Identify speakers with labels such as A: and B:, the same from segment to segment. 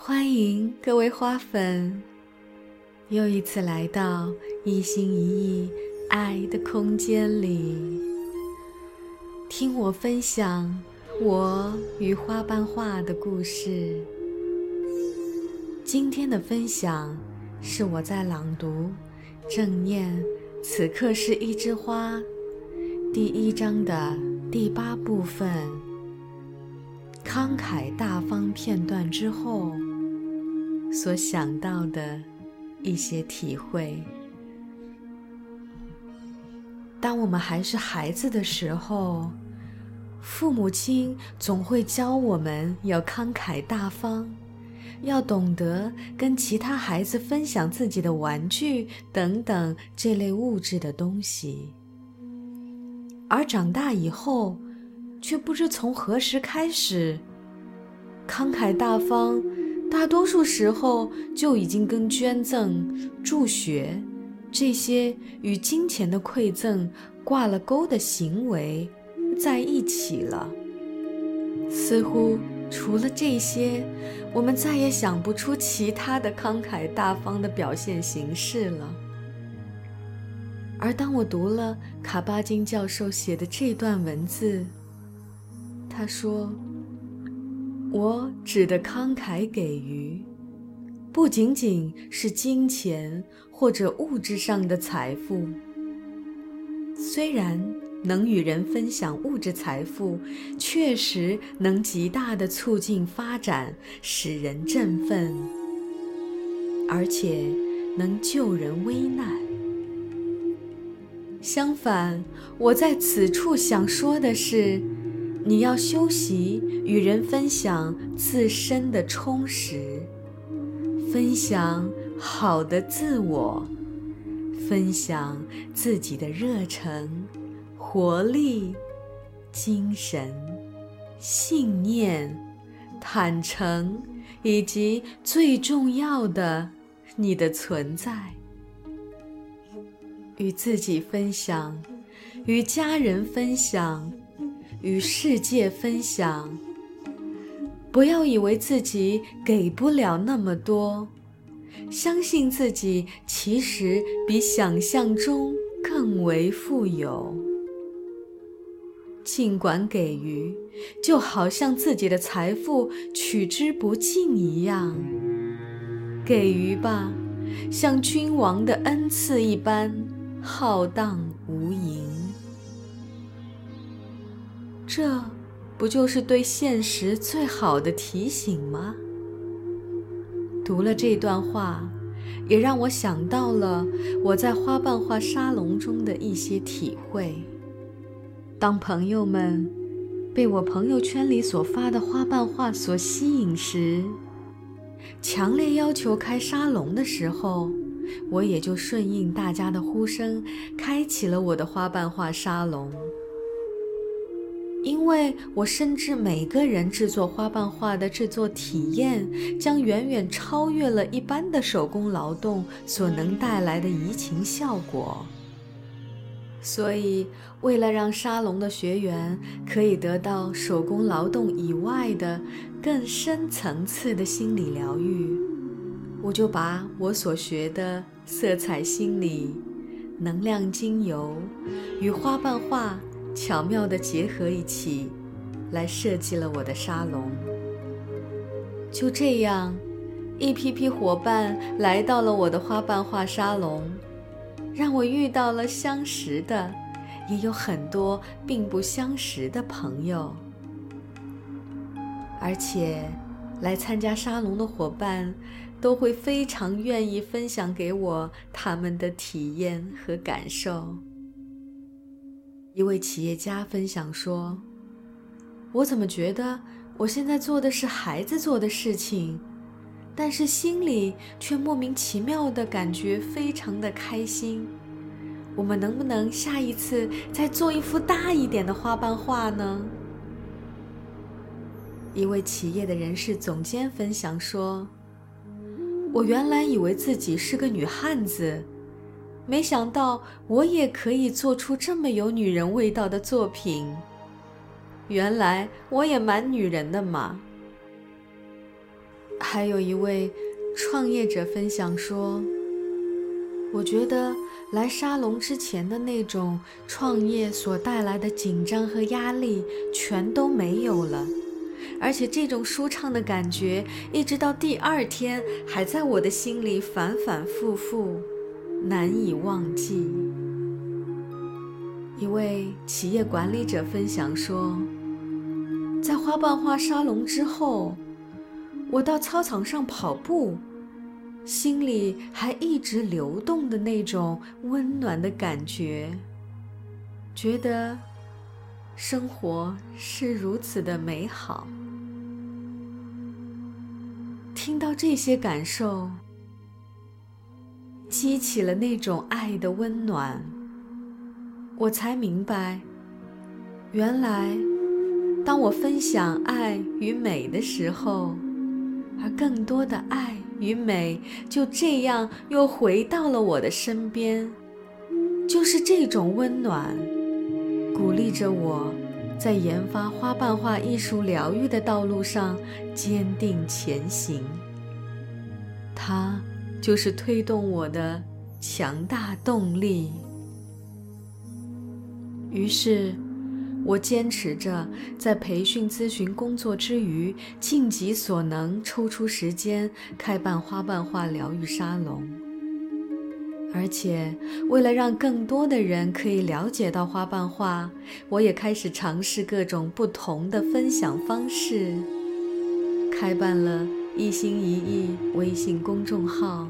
A: 欢迎各位花粉，又一次来到一心一意爱的空间里，听我分享我与花瓣画的故事。今天的分享是我在朗读《正念此刻是一枝花》第一章的第八部分“慷慨大方”片段之后。所想到的一些体会。当我们还是孩子的时候，父母亲总会教我们要慷慨大方，要懂得跟其他孩子分享自己的玩具等等这类物质的东西。而长大以后，却不知从何时开始，慷慨大方。大多数时候就已经跟捐赠、助学这些与金钱的馈赠挂了钩的行为在一起了。似乎除了这些，我们再也想不出其他的慷慨大方的表现形式了。而当我读了卡巴金教授写的这段文字，他说。我指的慷慨给予，不仅仅是金钱或者物质上的财富。虽然能与人分享物质财富，确实能极大的促进发展，使人振奋，而且能救人危难。相反，我在此处想说的是。你要修习与人分享自身的充实，分享好的自我，分享自己的热忱、活力、精神、信念、坦诚，以及最重要的，你的存在。与自己分享，与家人分享。与世界分享，不要以为自己给不了那么多，相信自己其实比想象中更为富有。尽管给予，就好像自己的财富取之不尽一样，给予吧，像君王的恩赐一般浩荡无垠。这不就是对现实最好的提醒吗？读了这段话，也让我想到了我在花瓣画沙龙中的一些体会。当朋友们被我朋友圈里所发的花瓣画所吸引时，强烈要求开沙龙的时候，我也就顺应大家的呼声，开启了我的花瓣画沙龙。因为我深知每个人制作花瓣画的制作体验将远远超越了一般的手工劳动所能带来的移情效果，所以为了让沙龙的学员可以得到手工劳动以外的更深层次的心理疗愈，我就把我所学的色彩心理、能量精油与花瓣画。巧妙地结合一起，来设计了我的沙龙。就这样，一批批伙伴来到了我的花瓣画沙龙，让我遇到了相识的，也有很多并不相识的朋友。而且，来参加沙龙的伙伴都会非常愿意分享给我他们的体验和感受。一位企业家分享说：“我怎么觉得我现在做的是孩子做的事情，但是心里却莫名其妙的感觉非常的开心。我们能不能下一次再做一幅大一点的花瓣画呢？”一位企业的人事总监分享说：“我原来以为自己是个女汉子。”没想到我也可以做出这么有女人味道的作品。原来我也蛮女人的嘛。还有一位创业者分享说：“我觉得来沙龙之前的那种创业所带来的紧张和压力全都没有了，而且这种舒畅的感觉一直到第二天还在我的心里反反复复，难以忘记。”一位企业管理者分享说：“在花瓣花沙龙之后。”我到操场上跑步，心里还一直流动的那种温暖的感觉，觉得生活是如此的美好。听到这些感受，激起了那种爱的温暖，我才明白，原来当我分享爱与美的时候。而更多的爱与美就这样又回到了我的身边，就是这种温暖，鼓励着我，在研发花瓣画艺术疗愈的道路上坚定前行。它就是推动我的强大动力。于是。我坚持着在培训咨询工作之余，尽己所能抽出时间开办花瓣画疗愈沙龙。而且，为了让更多的人可以了解到花瓣画，我也开始尝试各种不同的分享方式，开办了一心一意微信公众号。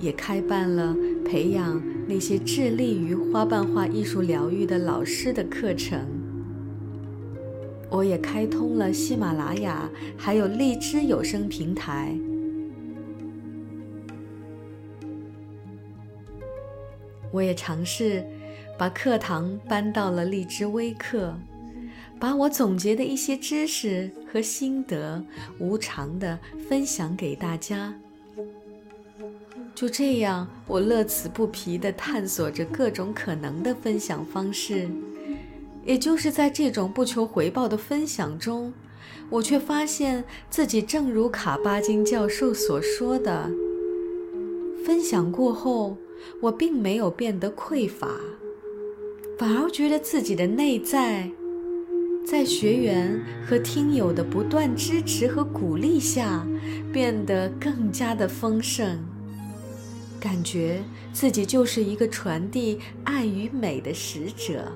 A: 也开办了培养那些致力于花瓣画艺术疗愈的老师的课程。我也开通了喜马拉雅，还有荔枝有声平台。我也尝试把课堂搬到了荔枝微课，把我总结的一些知识和心得无偿的分享给大家。就这样，我乐此不疲地探索着各种可能的分享方式。也就是在这种不求回报的分享中，我却发现自己正如卡巴金教授所说的：分享过后，我并没有变得匮乏，反而觉得自己的内在，在学员和听友的不断支持和鼓励下，变得更加的丰盛。感觉自己就是一个传递爱与美的使者，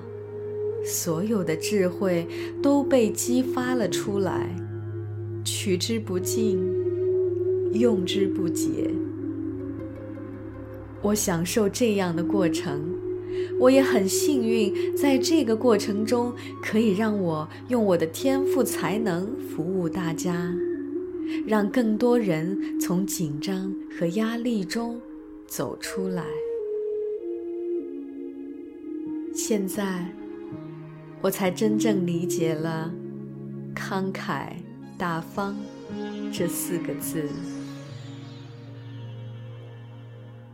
A: 所有的智慧都被激发了出来，取之不尽，用之不竭。我享受这样的过程，我也很幸运，在这个过程中可以让我用我的天赋才能服务大家，让更多人从紧张和压力中。走出来。现在，我才真正理解了“慷慨大方”这四个字。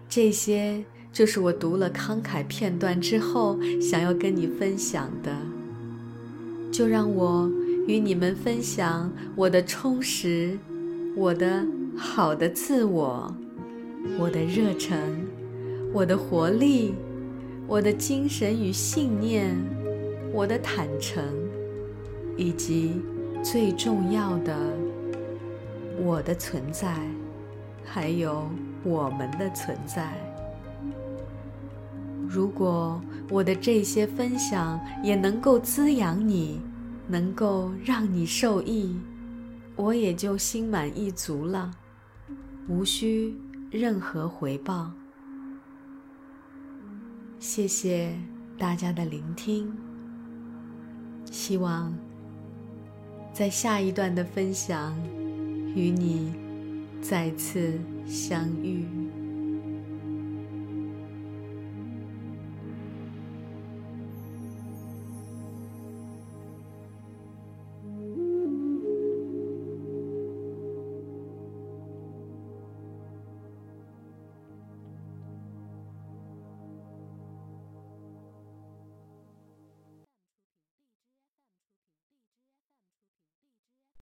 A: 这些就是我读了慷慨片段之后想要跟你分享的。就让我与你们分享我的充实，我的好的自我。我的热忱，我的活力，我的精神与信念，我的坦诚，以及最重要的，我的存在，还有我们的存在。如果我的这些分享也能够滋养你，能够让你受益，我也就心满意足了，无需。任何回报。谢谢大家的聆听，希望在下一段的分享与你再次相遇。